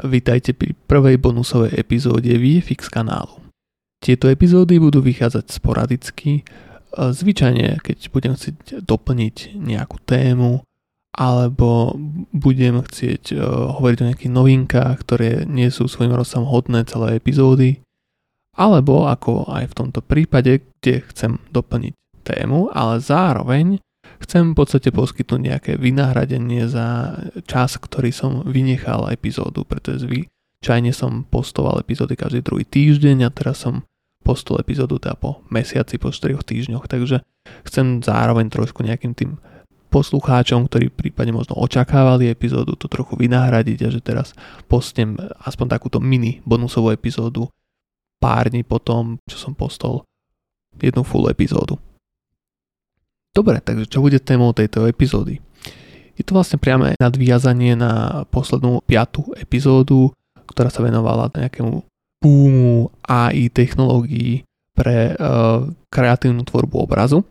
Vítajte pri prvej bonusovej epizóde VFX kanálu. Tieto epizódy budú vychádzať sporadicky, zvyčajne keď budem chcieť doplniť nejakú tému alebo budem chcieť hovoriť o nejakých novinkách, ktoré nie sú svojim rozsahom hodné celé epizódy, alebo ako aj v tomto prípade, kde chcem doplniť tému, ale zároveň Chcem v podstate poskytnúť nejaké vynahradenie za čas, ktorý som vynechal epizódu, pretože zvyčajne som postoval epizódy každý druhý týždeň a teraz som postol epizódu teda po mesiaci, po 4 týždňoch, takže chcem zároveň trošku nejakým tým poslucháčom, ktorí prípadne možno očakávali epizódu, to trochu vynahradiť a že teraz postnem aspoň takúto mini bonusovú epizódu pár dní potom, čo som postol jednu full epizódu. Dobre, takže čo bude témou tejto epizódy? Je to vlastne priame nadviazanie na poslednú piatú epizódu, ktorá sa venovala nejakému boomu AI technológií pre uh, kreatívnu tvorbu obrazu.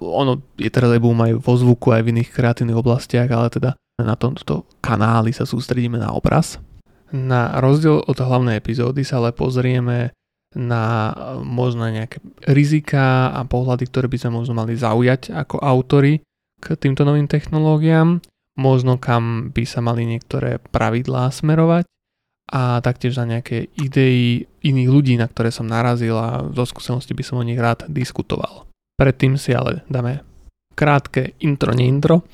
Ono je teraz aj boom aj vo zvuku, aj v iných kreatívnych oblastiach, ale teda na tomto kanáli sa sústredíme na obraz. Na rozdiel od hlavnej epizódy sa ale pozrieme na možno nejaké rizika a pohľady, ktoré by sme možno mali zaujať ako autory k týmto novým technológiám, možno kam by sa mali niektoré pravidlá smerovať a taktiež za nejaké idei iných ľudí, na ktoré som narazil a zo skúsenosti by som o nich rád diskutoval. Predtým si ale dáme krátke intro, neintro.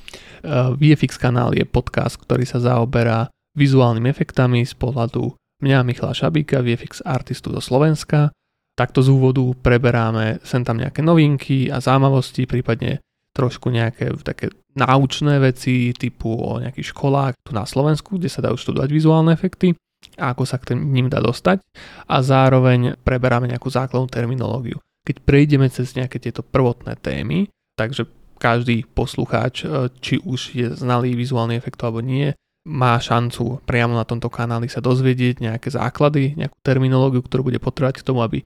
Eh, VFX kanál je podcast, ktorý sa zaoberá vizuálnymi efektami z pohľadu mňa Michala Šabíka, VFX artistu zo Slovenska. Takto z úvodu preberáme sem tam nejaké novinky a zaujímavosti, prípadne trošku nejaké také náučné veci typu o nejakých školách tu na Slovensku, kde sa dajú študovať vizuálne efekty a ako sa k ním dá dostať a zároveň preberáme nejakú základnú terminológiu. Keď prejdeme cez nejaké tieto prvotné témy, takže každý poslucháč, e, či už je znalý vizuálny efekt alebo nie, má šancu priamo na tomto kanáli sa dozvedieť nejaké základy, nejakú terminológiu, ktorú bude potrebovať k tomu, aby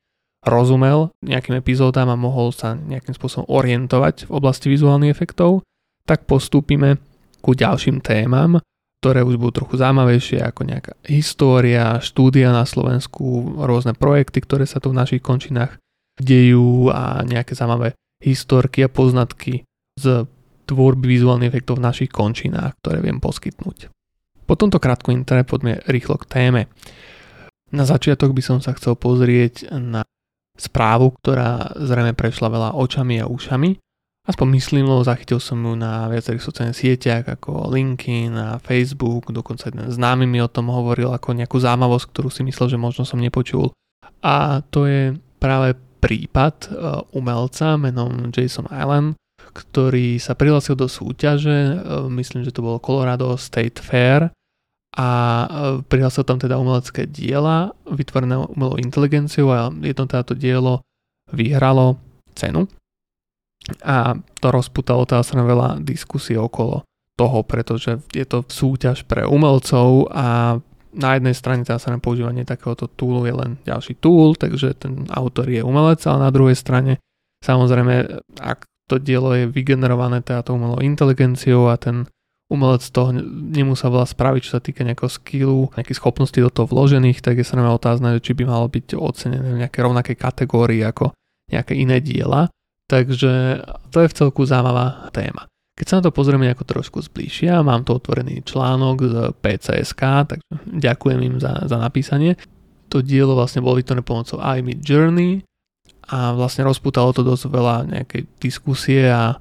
rozumel nejakým epizódám a mohol sa nejakým spôsobom orientovať v oblasti vizuálnych efektov, tak postúpime ku ďalším témam, ktoré už budú trochu zaujímavejšie ako nejaká história, štúdia na Slovensku, rôzne projekty, ktoré sa tu v našich končinách dejú a nejaké zaujímavé historky a poznatky z tvorby vizuálnych efektov v našich končinách, ktoré viem poskytnúť. Po tomto krátkom intre poďme rýchlo k téme. Na začiatok by som sa chcel pozrieť na správu, ktorá zrejme prešla veľa očami a ušami. Aspoň myslím, lebo zachytil som ju na viacerých sociálnych sieťach ako LinkedIn a Facebook, dokonca jeden známy mi o tom hovoril ako nejakú zaujímavosť, ktorú si myslel, že možno som nepočul. A to je práve prípad e, umelca menom Jason Allen, ktorý sa prihlásil do súťaže, e, myslím, že to bolo Colorado State Fair, a e, prihlásil tam teda umelecké diela vytvorené umelou inteligenciou a jedno táto dielo vyhralo cenu. A to rozputalo teda sa veľa diskusí okolo toho, pretože je to súťaž pre umelcov a na jednej strane teda sa na používanie takéhoto toolu je len ďalší tool, takže ten autor je umelec, ale na druhej strane samozrejme, ak to dielo je vygenerované teda umelou inteligenciou a ten umelec toho nemusel veľa spraviť, čo sa týka nejakého skillu, nejakých schopností do toho vložených, tak je sa nám otázne, či by malo byť ocenené v nejakej rovnakej kategórii ako nejaké iné diela. Takže to je v celku zaujímavá téma. Keď sa na to pozrieme ako trošku zbližšia, mám tu otvorený článok z PCSK, takže ďakujem im za, za napísanie. To dielo vlastne bolo vytvorené pomocou iMid Journey a vlastne rozputalo to dosť veľa nejakej diskusie a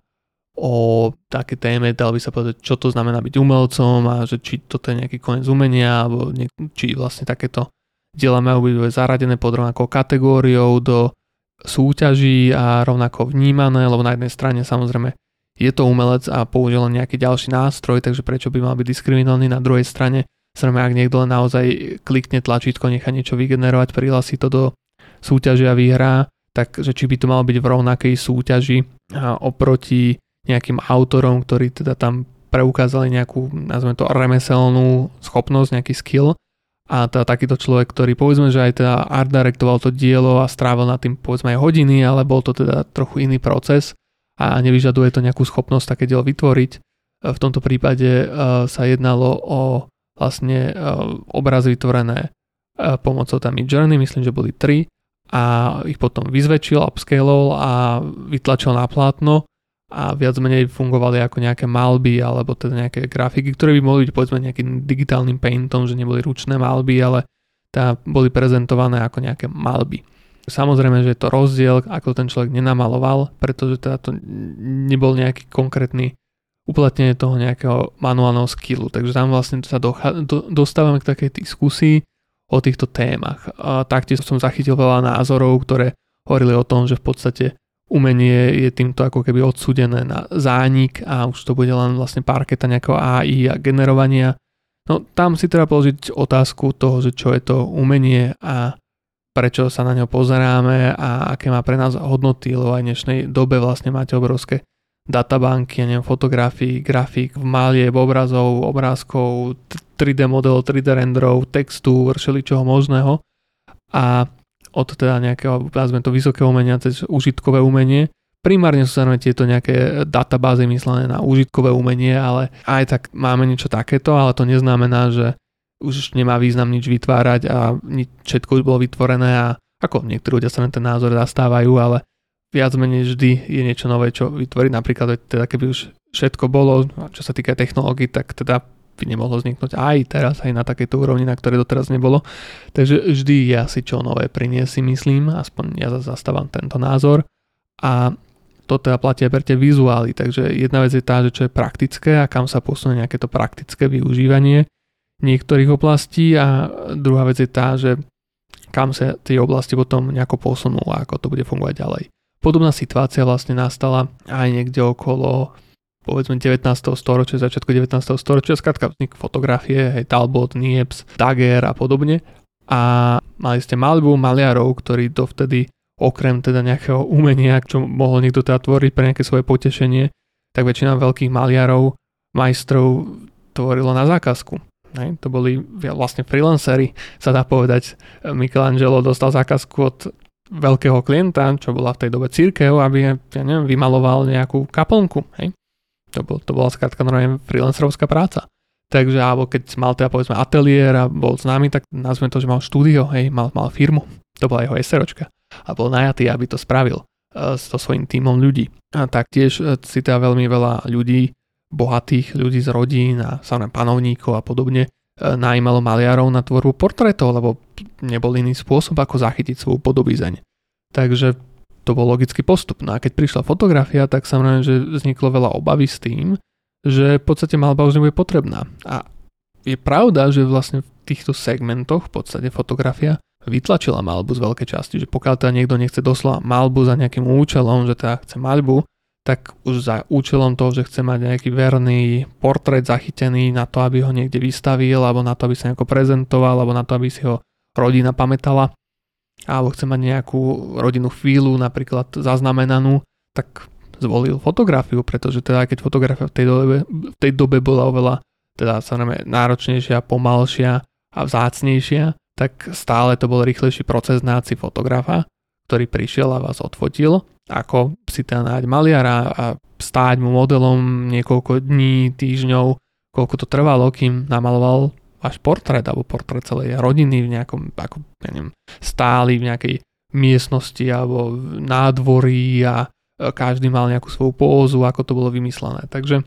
o také téme, dal by sa povedať, čo to znamená byť umelcom a že či toto je nejaký koniec umenia, alebo nie, či vlastne takéto diela majú byť zaradené pod rovnakou kategóriou do súťaží a rovnako vnímané, lebo na jednej strane samozrejme je to umelec a použil len nejaký ďalší nástroj, takže prečo by mal byť diskriminovaný? Na druhej strane, samozrejme ak niekto len naozaj klikne tlačítko, nechá niečo vygenerovať, prihlási to do súťaže a vyhrá, takže či by to malo byť v rovnakej súťaži oproti nejakým autorom, ktorí teda tam preukázali nejakú, nazveme to, remeselnú schopnosť, nejaký skill a teda takýto človek, ktorý povedzme, že aj teda art directoval to dielo a strávil na tým povedzme aj hodiny, ale bol to teda trochu iný proces a nevyžaduje to nejakú schopnosť také dielo vytvoriť. V tomto prípade uh, sa jednalo o vlastne obrazy vytvorené pomocou tam Journey, myslím, že boli tri a ich potom vyzväčšil, upscalol a vytlačil na plátno a viac menej fungovali ako nejaké malby alebo teda nejaké grafiky, ktoré by mohli byť povedzme nejakým digitálnym paintom, že neboli ručné malby, ale teda boli prezentované ako nejaké malby. Samozrejme, že je to rozdiel, ako ten človek nenamaloval, pretože teda to nebol nejaký konkrétny uplatnenie toho nejakého manuálneho skillu. Takže tam vlastne sa dochá, do, dostávame k takej diskusii o týchto témach. A taktiež som zachytil veľa názorov, ktoré hovorili o tom, že v podstate umenie je týmto ako keby odsúdené na zánik a už to bude len vlastne parketa nejakého AI a generovania. No tam si treba položiť otázku toho, že čo je to umenie a prečo sa na ňo pozeráme a aké má pre nás hodnoty, lebo aj v dnešnej dobe vlastne máte obrovské databanky, neviem, fotografií, grafík, malieb, obrazov, obrázkov, 3D modelov, 3D renderov, textu, čoho možného a od teda nejakého, nazveme to vysoké umenia cez užitkové umenie. Primárne sú samozrejme tieto nejaké databázy myslené na užitkové umenie, ale aj tak máme niečo takéto, ale to neznamená, že už nemá význam nič vytvárať a všetko už bolo vytvorené a ako niektorí ľudia sa na ten názor zastávajú, ale viac menej vždy je niečo nové, čo vytvoriť. Napríklad, teda keby už všetko bolo, čo sa týka technológií, tak teda by nemohlo vzniknúť aj teraz, aj na takejto úrovni, na ktorej doteraz nebolo. Takže vždy je asi čo nové priniesť si myslím, aspoň ja zastávam tento názor. A to teda platia pre tie vizuály, takže jedna vec je tá, že čo je praktické a kam sa posunie nejaké to praktické využívanie niektorých oblastí a druhá vec je tá, že kam sa tie oblasti potom nejako posunú a ako to bude fungovať ďalej. Podobná situácia vlastne nastala aj niekde okolo povedzme 19. storočia, začiatku 19. storočia, skratka vznik fotografie, hej, Talbot, Niepce, Daguerre a podobne. A mali ste malbu maliarov, ktorí dovtedy okrem teda nejakého umenia, čo mohol niekto teda tvoriť pre nejaké svoje potešenie, tak väčšina veľkých maliarov, majstrov tvorilo na zákazku. Hej, to boli vlastne freelancery, sa dá povedať. Michelangelo dostal zákazku od veľkého klienta, čo bola v tej dobe církev, aby ja neviem, vymaloval nejakú kaplnku. Hej. To, bol, to bola skrátka normálne freelancerovská práca. Takže, alebo keď mal teda povedzme ateliér a bol známy, tak nazveme to, že mal štúdio, hej, mal, mal firmu. To bola jeho SROčka. A bol najatý, aby to spravil uh, so svojím tímom ľudí. A taktiež uh, si teda veľmi veľa ľudí bohatých ľudí z rodín a samozrejme panovníkov a podobne e, najímalo maliarov na tvorbu portrétov, lebo nebol iný spôsob, ako zachytiť svoju podobizeň. Takže to bol logický postup. No a keď prišla fotografia, tak samozrejme, že vzniklo veľa obavy s tým, že v podstate malba už nebude potrebná. A je pravda, že vlastne v týchto segmentoch v podstate fotografia vytlačila malbu z veľkej časti, že pokiaľ teda niekto nechce doslova malbu za nejakým účelom, že teda chce malbu, tak už za účelom toho, že chce mať nejaký verný portrét zachytený na to, aby ho niekde vystavil, alebo na to, aby sa nejako prezentoval, alebo na to, aby si ho rodina pamätala, alebo chce mať nejakú rodinnú chvíľu napríklad zaznamenanú, tak zvolil fotografiu, pretože teda keď fotografia v tej dobe, v tej dobe bola oveľa teda samozrejme náročnejšia, pomalšia a vzácnejšia, tak stále to bol rýchlejší proces náci fotografa, ktorý prišiel a vás odfotil ako si teda nájsť maliara a stáť mu modelom niekoľko dní, týždňov, koľko to trvalo, kým namaloval váš portrét alebo portrét celej rodiny v nejakom, ako, ja neviem, stáli v nejakej miestnosti alebo v nádvorí a každý mal nejakú svoju pózu, ako to bolo vymyslené. Takže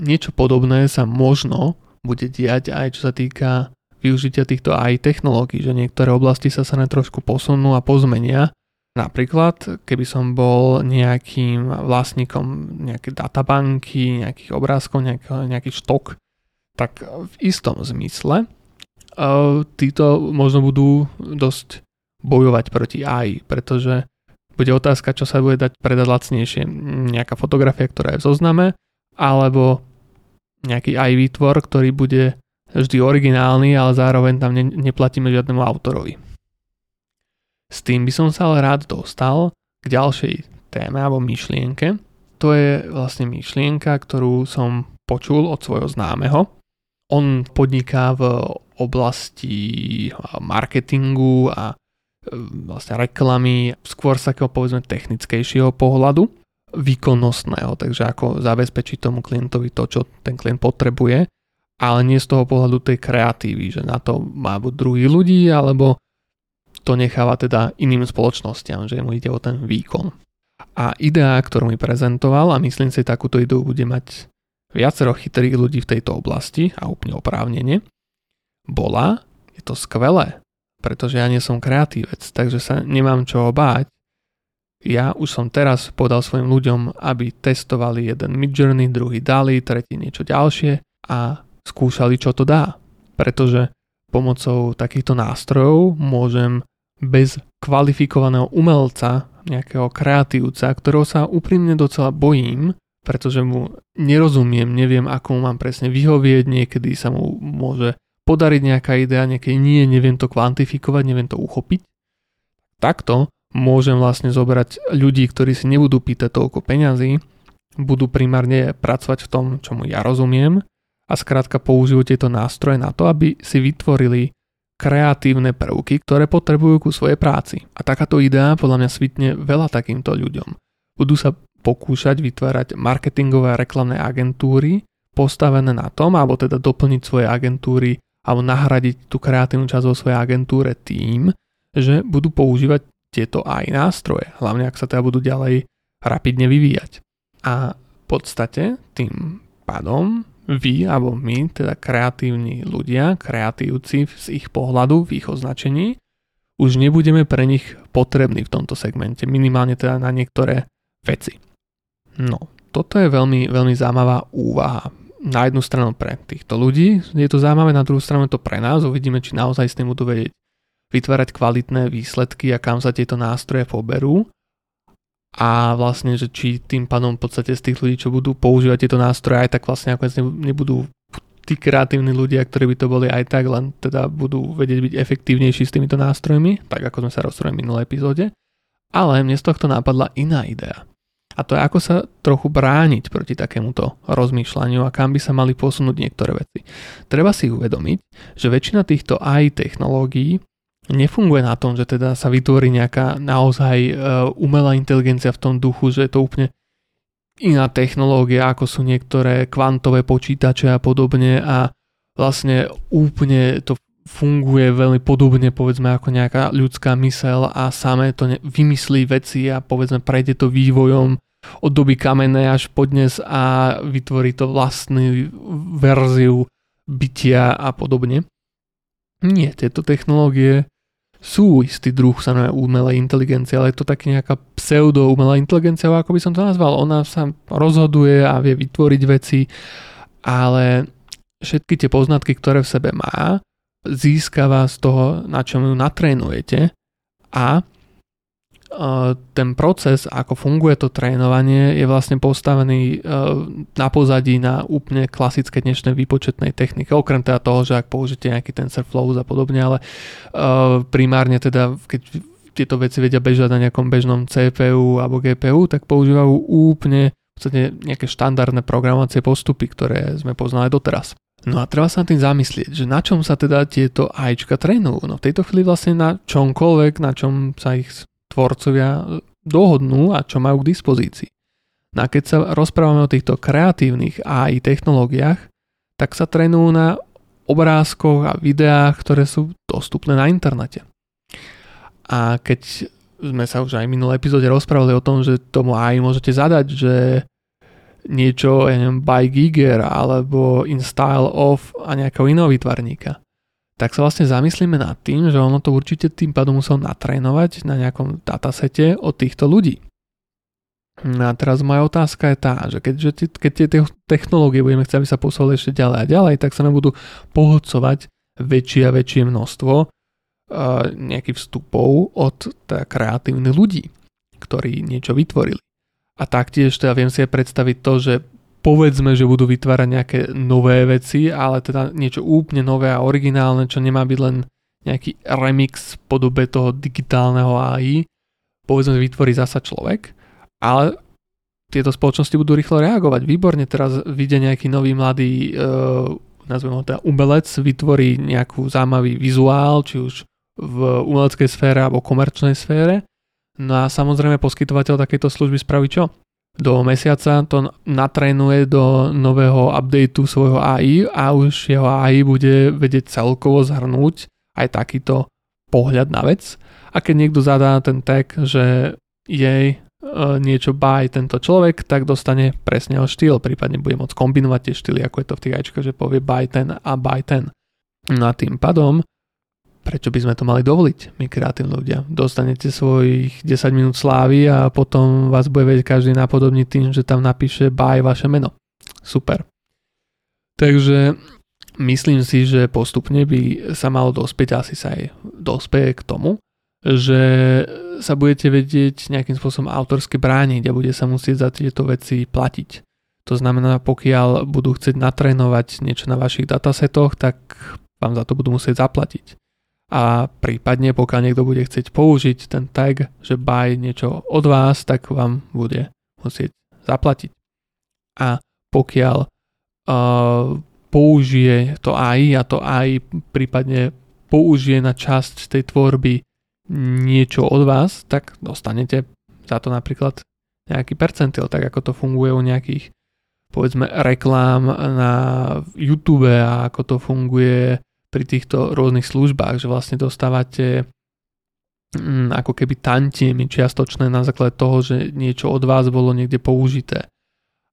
niečo podobné sa možno bude diať aj čo sa týka využitia týchto AI technológií, že niektoré oblasti sa sa trošku posunú a pozmenia Napríklad, keby som bol nejakým vlastníkom nejakej databanky, nejakých obrázkov, nejaký, nejaký štok, tak v istom zmysle uh, títo možno budú dosť bojovať proti AI, pretože bude otázka, čo sa bude dať predať lacnejšie. Nejaká fotografia, ktorá je v zozname, alebo nejaký AI výtvor, ktorý bude vždy originálny, ale zároveň tam ne, neplatíme žiadnemu autorovi. S tým by som sa ale rád dostal k ďalšej téme alebo myšlienke. To je vlastne myšlienka, ktorú som počul od svojho známeho. On podniká v oblasti marketingu a e, vlastne reklamy, skôr sa takého povedzme technickejšieho pohľadu, výkonnostného, takže ako zabezpečiť tomu klientovi to, čo ten klient potrebuje ale nie z toho pohľadu tej kreatívy, že na to má buď druhý ľudí, alebo to necháva teda iným spoločnostiam, že mu ide o ten výkon. A idea, ktorú mi prezentoval, a myslím si, takúto ideu bude mať viacero chytrých ľudí v tejto oblasti, a úplne oprávnene, bola, je to skvelé, pretože ja nie som kreatívec, takže sa nemám čo báť. Ja už som teraz podal svojim ľuďom, aby testovali jeden Midjourney, druhý Dali, tretí niečo ďalšie a skúšali, čo to dá. Pretože pomocou takýchto nástrojov môžem bez kvalifikovaného umelca, nejakého kreatívca, ktorého sa úprimne docela bojím, pretože mu nerozumiem, neviem, ako mu mám presne vyhovieť, niekedy sa mu môže podariť nejaká idea, niekedy nie, neviem to kvantifikovať, neviem to uchopiť. Takto môžem vlastne zobrať ľudí, ktorí si nebudú pýtať toľko peňazí, budú primárne pracovať v tom, čomu ja rozumiem a skrátka použijú tieto nástroje na to, aby si vytvorili kreatívne prvky, ktoré potrebujú ku svojej práci. A takáto idea podľa mňa svitne veľa takýmto ľuďom. Budú sa pokúšať vytvárať marketingové a reklamné agentúry postavené na tom, alebo teda doplniť svoje agentúry alebo nahradiť tú kreatívnu časť vo svojej agentúre tým, že budú používať tieto aj nástroje, hlavne ak sa teda budú ďalej rapidne vyvíjať. A v podstate tým pádom vy alebo my, teda kreatívni ľudia, kreatívci z ich pohľadu, v ich označení, už nebudeme pre nich potrební v tomto segmente, minimálne teda na niektoré veci. No, toto je veľmi, veľmi zaujímavá úvaha. Na jednu stranu pre týchto ľudí je to zaujímavé, na druhú stranu to pre nás, uvidíme, či naozaj s tým budú vedieť vytvárať kvalitné výsledky a kam sa tieto nástroje poberú a vlastne, že či tým pádom v podstate z tých ľudí, čo budú používať tieto nástroje, aj tak vlastne ako nebudú tí kreatívni ľudia, ktorí by to boli aj tak, len teda budú vedieť byť efektívnejší s týmito nástrojmi, tak ako sme sa rozprávali v minulej epizóde. Ale mne z tohto napadla iná idea. A to je ako sa trochu brániť proti takémuto rozmýšľaniu a kam by sa mali posunúť niektoré veci. Treba si uvedomiť, že väčšina týchto AI technológií nefunguje na tom, že teda sa vytvorí nejaká naozaj e, umelá inteligencia v tom duchu, že je to úplne iná technológia, ako sú niektoré kvantové počítače a podobne a vlastne úplne to funguje veľmi podobne povedzme ako nejaká ľudská mysel a samé to vymyslí veci a povedzme prejde to vývojom od doby kamennej až po dnes a vytvorí to vlastnú verziu bytia a podobne. Nie, tieto technológie sú istý druh sa umelej inteligencie, ale je to také nejaká pseudo umelá inteligencia, ako by som to nazval. Ona sa rozhoduje a vie vytvoriť veci, ale všetky tie poznatky, ktoré v sebe má, získava z toho, na čom ju natrénujete a ten proces, ako funguje to trénovanie, je vlastne postavený na pozadí na úplne klasické dnešnej výpočetnej technike. Okrem teda toho, že ak použite nejaký TensorFlow a podobne, ale primárne teda, keď tieto veci vedia bežať na nejakom bežnom CPU alebo GPU, tak používajú úplne podstate nejaké štandardné programovacie postupy, ktoré sme poznali doteraz. No a treba sa na tým zamyslieť, že na čom sa teda tieto AIčka trénujú. No v tejto chvíli vlastne na čomkoľvek, na čom sa ich tvorcovia dohodnú a čo majú k dispozícii. No a keď sa rozprávame o týchto kreatívnych AI technológiách, tak sa trénujú na obrázkoch a videách, ktoré sú dostupné na internete. A keď sme sa už aj v minulej epizóde rozprávali o tom, že tomu AI môžete zadať, že niečo, ja neviem, by Giger alebo in style of a nejakého iného vytvarníka tak sa vlastne zamyslíme nad tým, že ono to určite tým pádom musel natrénovať na nejakom datasete od týchto ľudí. No a teraz moja otázka je tá, že keďže keď tie technológie budeme chcieť, aby sa posúvali ešte ďalej a ďalej, tak sa nám budú pohodcovať väčšie a väčšie množstvo uh, nejakých vstupov od teda, kreatívnych ľudí, ktorí niečo vytvorili. A taktiež teda viem si aj predstaviť to, že povedzme, že budú vytvárať nejaké nové veci, ale teda niečo úplne nové a originálne, čo nemá byť len nejaký remix v podobe toho digitálneho AI, povedzme, vytvorí zasa človek, ale tieto spoločnosti budú rýchlo reagovať. Výborne, teraz vyjde nejaký nový mladý, uh, nazveme ho teda umelec, vytvorí nejakú zaujímavý vizuál, či už v umeleckej sfére alebo komerčnej sfére. No a samozrejme poskytovateľ takejto služby spraví čo? do mesiaca to natrénuje do nového updateu svojho AI a už jeho AI bude vedieť celkovo zhrnúť aj takýto pohľad na vec. A keď niekto zadá ten tag, že jej E, niečo by tento človek, tak dostane presne o štýl, prípadne bude môcť kombinovať tie štýly, ako je to v tých ajčkách, že povie by ten a by ten. No a tým pádom, prečo by sme to mali dovoliť, my kreatívni ľudia? Dostanete svojich 10 minút slávy a potom vás bude vedieť každý napodobniť tým, že tam napíše by vaše meno. Super. Takže myslím si, že postupne by sa malo dospieť, asi sa aj dospeje k tomu, že sa budete vedieť nejakým spôsobom autorsky brániť a bude sa musieť za tieto veci platiť. To znamená, pokiaľ budú chcieť natrénovať niečo na vašich datasetoch, tak vám za to budú musieť zaplatiť. A prípadne, pokiaľ niekto bude chcieť použiť ten tag, že buy niečo od vás, tak vám bude musieť zaplatiť. A pokiaľ uh, použije to AI a to AI prípadne použije na časť tej tvorby niečo od vás, tak dostanete za to napríklad nejaký percentil, tak ako to funguje u nejakých povedzme reklám na YouTube a ako to funguje pri týchto rôznych službách, že vlastne dostávate mm, ako keby tantiemy čiastočné na základe toho, že niečo od vás bolo niekde použité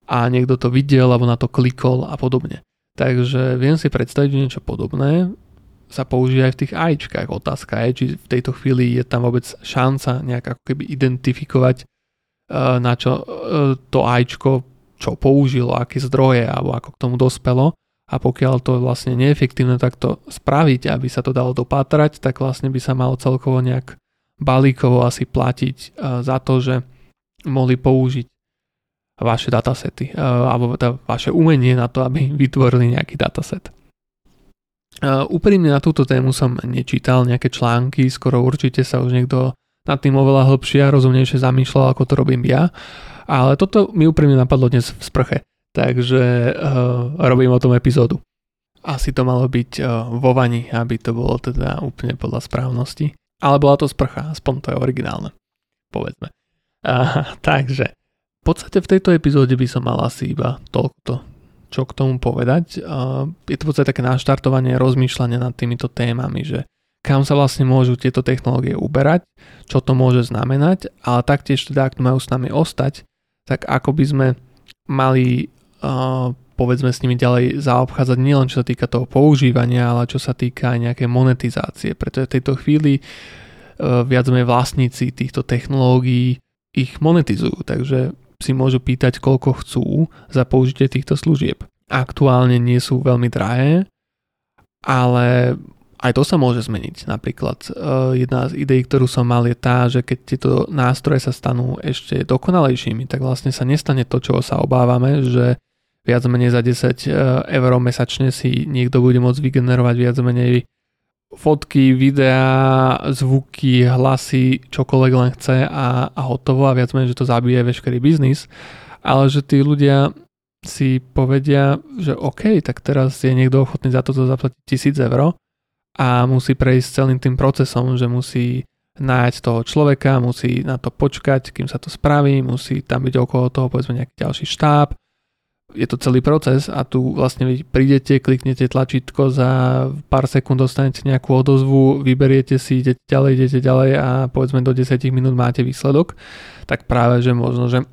a niekto to videl alebo na to klikol a podobne. Takže viem si predstaviť niečo podobné sa použije aj v tých AIčkách. Otázka je, či v tejto chvíli je tam vôbec šanca nejak ako keby identifikovať, eh, na čo eh, to AIčko čo použilo, aké zdroje alebo ako k tomu dospelo a pokiaľ to je vlastne neefektívne takto spraviť, aby sa to dalo dopátrať, tak vlastne by sa malo celkovo nejak balíkovo asi platiť eh, za to, že mohli použiť vaše datasety alebo vaše umenie na to, aby vytvorili nejaký dataset. Uh, úprimne na túto tému som nečítal nejaké články, skoro určite sa už niekto nad tým oveľa hlbšie a rozumnejšie zamýšľal, ako to robím ja. Ale toto mi úprimne napadlo dnes v sprche, takže uh, robím o tom epizódu. Asi to malo byť uh, vo vani, aby to bolo teda úplne podľa správnosti. Ale bola to sprcha, aspoň to je originálne. Povedzme. Uh, takže, v podstate v tejto epizóde by som mal asi iba toľko čo k tomu povedať. Je to v podstate také naštartovanie rozmýšľania nad týmito témami, že kam sa vlastne môžu tieto technológie uberať, čo to môže znamenať, ale taktiež teda, ak majú s nami ostať, tak ako by sme mali povedzme s nimi ďalej zaobchádzať nielen čo sa týka toho používania, ale čo sa týka aj nejakej monetizácie, pretože v tejto chvíli viac menej vlastníci týchto technológií ich monetizujú, takže si môžu pýtať, koľko chcú za použitie týchto služieb. Aktuálne nie sú veľmi drahé, ale aj to sa môže zmeniť. Napríklad uh, jedna z ideí, ktorú som mal je tá, že keď tieto nástroje sa stanú ešte dokonalejšími, tak vlastne sa nestane to, čo sa obávame, že viac menej za 10 uh, eur mesačne si niekto bude môcť vygenerovať viac menej fotky, videá, zvuky, hlasy, čokoľvek len chce a, a hotovo a viac menej, že to zabije veškerý biznis, ale že tí ľudia si povedia, že OK, tak teraz je niekto ochotný za toto zaplatiť 1000 eur a musí prejsť celým tým procesom, že musí nájsť toho človeka, musí na to počkať, kým sa to spraví, musí tam byť okolo toho povedzme nejaký ďalší štáb, je to celý proces a tu vlastne vy prídete, kliknete tlačítko, za pár sekúnd dostanete nejakú odozvu, vyberiete si, idete ďalej, idete ďalej a povedzme do 10 minút máte výsledok, tak práve, že možno, že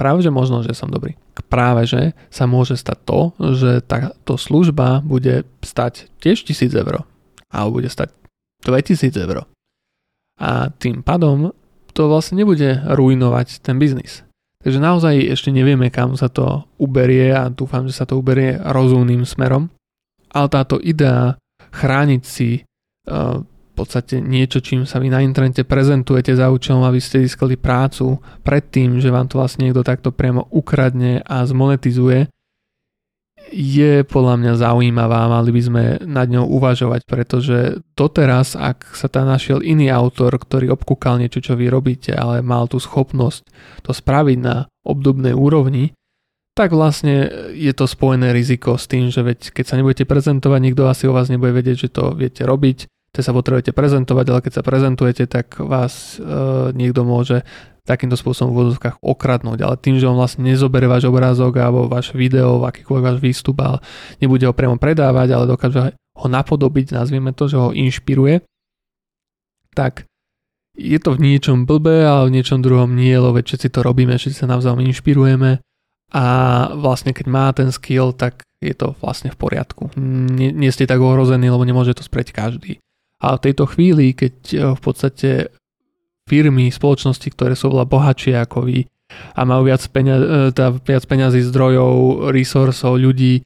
práve, že možno, že som dobrý. Práve, že sa môže stať to, že táto služba bude stať tiež 1000 eur alebo bude stať 2000 eur. A tým pádom to vlastne nebude ruinovať ten biznis. Takže naozaj ešte nevieme, kam sa to uberie a dúfam, že sa to uberie rozumným smerom. Ale táto idea chrániť si uh, v podstate niečo, čím sa vy na internete prezentujete za účelom, aby ste získali prácu predtým, že vám to vlastne niekto takto priamo ukradne a zmonetizuje, je podľa mňa zaujímavá, mali by sme nad ňou uvažovať, pretože doteraz, ak sa tam našiel iný autor, ktorý obkúkal niečo, čo vy robíte, ale mal tú schopnosť to spraviť na obdobnej úrovni, tak vlastne je to spojené riziko s tým, že veď keď sa nebudete prezentovať, nikto asi o vás nebude vedieť, že to viete robiť, Teď sa potrebujete prezentovať, ale keď sa prezentujete, tak vás e, niekto môže takýmto spôsobom v vozovkách okradnúť, ale tým, že on vlastne nezobere váš obrázok alebo váš video, akýkoľvek váš výstup a nebude ho priamo predávať, ale dokáže ho napodobiť, nazvieme to, že ho inšpiruje, tak je to v niečom blbé, ale v niečom druhom nie, lebo všetci to robíme, všetci sa navzájom inšpirujeme a vlastne keď má ten skill, tak je to vlastne v poriadku. Nie, nie ste tak ohrození, lebo nemôže to spreť každý. A v tejto chvíli, keď v podstate firmy, spoločnosti, ktoré sú veľa bohatšie ako vy a majú viac, peňaz, e, tá, viac peňazí, zdrojov, resursov, ľudí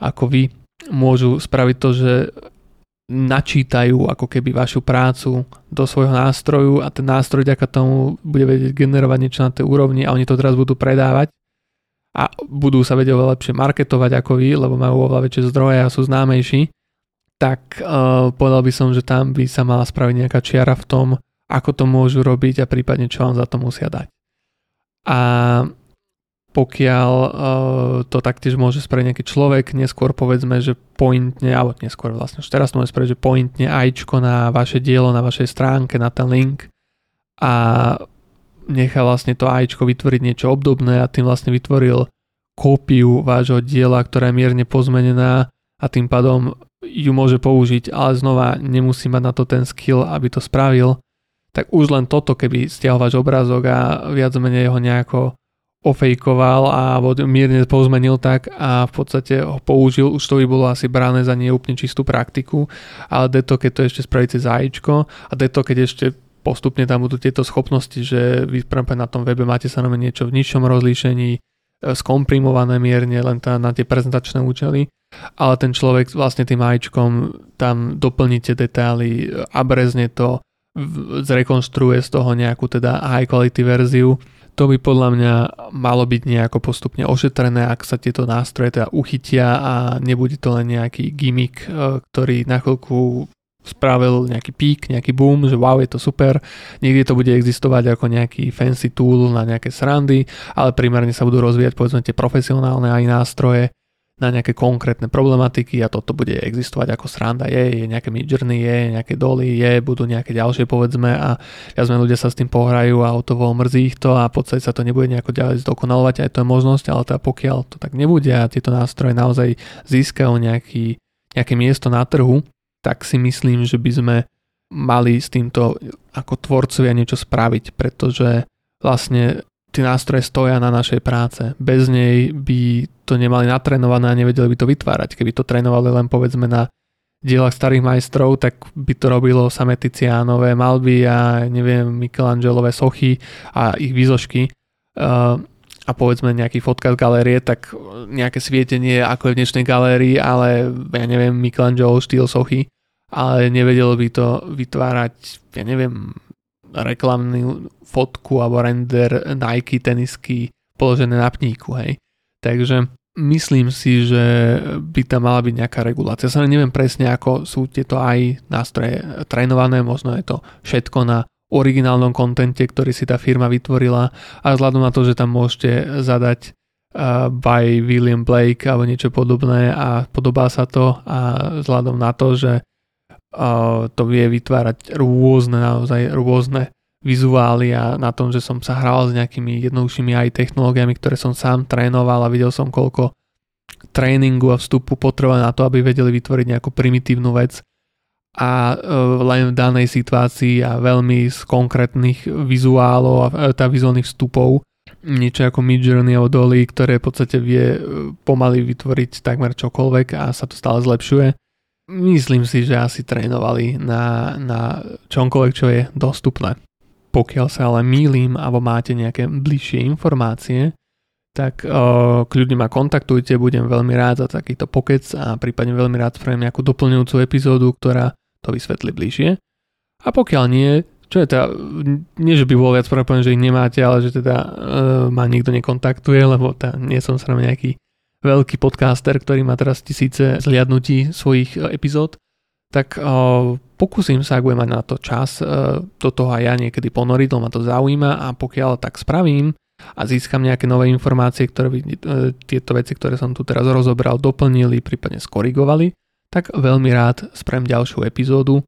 ako vy, môžu spraviť to, že načítajú ako keby vašu prácu do svojho nástroju a ten nástroj ďaká tomu bude vedieť generovať niečo na tej úrovni a oni to teraz budú predávať a budú sa vedieť oveľa lepšie marketovať ako vy, lebo majú oveľa väčšie zdroje a sú známejší, tak uh, povedal by som, že tam by sa mala spraviť nejaká čiara v tom, ako to môžu robiť a prípadne čo vám za to musia dať. A pokiaľ uh, to taktiež môže spraviť nejaký človek, neskôr povedzme, že pointne, alebo neskôr vlastne už teraz môže spraviť, že pointne ajčko na vaše dielo, na vašej stránke, na ten link a nechá vlastne to ajčko vytvoriť niečo obdobné a tým vlastne vytvoril kópiu vášho diela, ktorá je mierne pozmenená a tým pádom ju môže použiť, ale znova nemusí mať na to ten skill, aby to spravil tak už len toto, keby stiahol váš obrázok a viac menej ho nejako ofejkoval a mierne pozmenil tak a v podstate ho použil, už to by bolo asi brané za neúplne čistú praktiku, ale deto, keď to ešte spravíte za AIčko a deto, keď ešte postupne tam budú tieto schopnosti, že vy na tom webe máte sa niečo v nižšom rozlíšení, e, skomprimované mierne len na tie prezentačné účely, ale ten človek vlastne tým AIčkom tam doplníte detaily, abrezne to, zrekonštruuje z toho nejakú teda high quality verziu. To by podľa mňa malo byť nejako postupne ošetrené, ak sa tieto nástroje teda uchytia a nebude to len nejaký gimmick, e, ktorý na chvíľku spravil nejaký pík, nejaký boom, že wow, je to super. Niekde to bude existovať ako nejaký fancy tool na nejaké srandy, ale primárne sa budú rozvíjať povedzme tie profesionálne aj nástroje, na nejaké konkrétne problematiky a toto bude existovať ako sranda. Je, je nejaké midjourney, je nejaké doly, je, budú nejaké ďalšie povedzme a viac ľudia sa s tým pohrajú a to mrzí ich to a v podstate sa to nebude nejako ďalej zdokonalovať, aj to je možnosť, ale teda pokiaľ to tak nebude a tieto nástroje naozaj získajú nejaký, nejaké miesto na trhu, tak si myslím, že by sme mali s týmto ako tvorcovia niečo spraviť, pretože vlastne tie nástroje stoja na našej práce. Bez nej by to nemali natrénované a nevedeli by to vytvárať. Keby to trénovali len povedzme na dielach starých majstrov, tak by to robilo samé Tizianové malby a neviem, Michelangelové sochy a ich výzošky uh, a povedzme nejaký fotka z galérie, tak nejaké svietenie ako je v dnešnej galérii, ale ja neviem, Michelangelo štýl sochy, ale nevedelo by to vytvárať, ja neviem, reklamnú fotku alebo render Nike tenisky položené na pníku, hej. Takže myslím si, že by tam mala byť nejaká regulácia. Sa neviem presne, ako sú tieto aj nástroje trénované, možno je to všetko na originálnom kontente, ktorý si tá firma vytvorila a vzhľadom na to, že tam môžete zadať uh, by William Blake alebo niečo podobné a podobá sa to a vzhľadom na to, že to vie vytvárať rôzne, naozaj rôzne vizuály a na tom, že som sa hral s nejakými jednoduchšími aj technológiami, ktoré som sám trénoval a videl som koľko tréningu a vstupu potreba na to, aby vedeli vytvoriť nejakú primitívnu vec. A e, len v danej situácii a veľmi z konkrétnych vizuálov a e, tá vizuálnych vstupov niečo ako Midjourney alebo Dolly, ktoré v podstate vie e, pomaly vytvoriť takmer čokoľvek a sa to stále zlepšuje myslím si, že asi trénovali na, na čomkoľvek, čo je dostupné. Pokiaľ sa ale mýlim alebo máte nejaké bližšie informácie, tak uh, kľudne ma kontaktujte, budem veľmi rád za takýto pokec a prípadne veľmi rád spravím nejakú doplňujúcu epizódu, ktorá to vysvetlí bližšie. A pokiaľ nie, čo je teda, nie že by bolo viac pravdepodobné, že ich nemáte, ale že teda uh, ma nikto nekontaktuje, lebo teda nie som sa nejaký veľký podcaster, ktorý má teraz tisíce zliadnutí svojich e, epizód, tak uh, pokúsim sa, ak budem mať na to čas, uh, do toho aj ja niekedy ponoriť, lebo ma to zaujíma a pokiaľ tak spravím a získam nejaké nové informácie, ktoré by tieto veci, ktoré som tu teraz rozobral, doplnili, prípadne skorigovali, tak veľmi rád spravím ďalšiu epizódu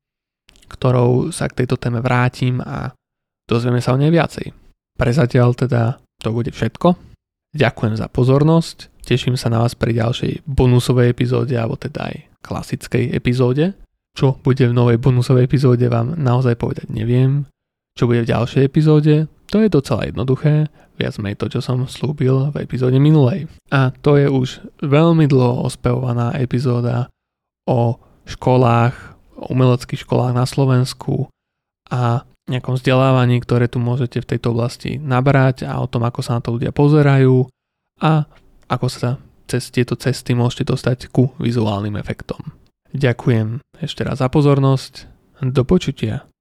ktorou sa k tejto téme vrátim a dozvieme sa o nej viacej. Pre zatiaľ teda to bude všetko. Ďakujem za pozornosť, teším sa na vás pri ďalšej bonusovej epizóde, alebo teda aj klasickej epizóde. Čo bude v novej bonusovej epizóde vám naozaj povedať neviem. Čo bude v ďalšej epizóde, to je docela jednoduché, viac menej to, čo som slúbil v epizóde minulej. A to je už veľmi dlho ospevovaná epizóda o školách, o umeleckých školách na Slovensku a nejakom vzdelávaní, ktoré tu môžete v tejto oblasti nabrať a o tom, ako sa na to ľudia pozerajú a ako sa cez tieto cesty môžete dostať ku vizuálnym efektom. Ďakujem ešte raz za pozornosť. Do počutia.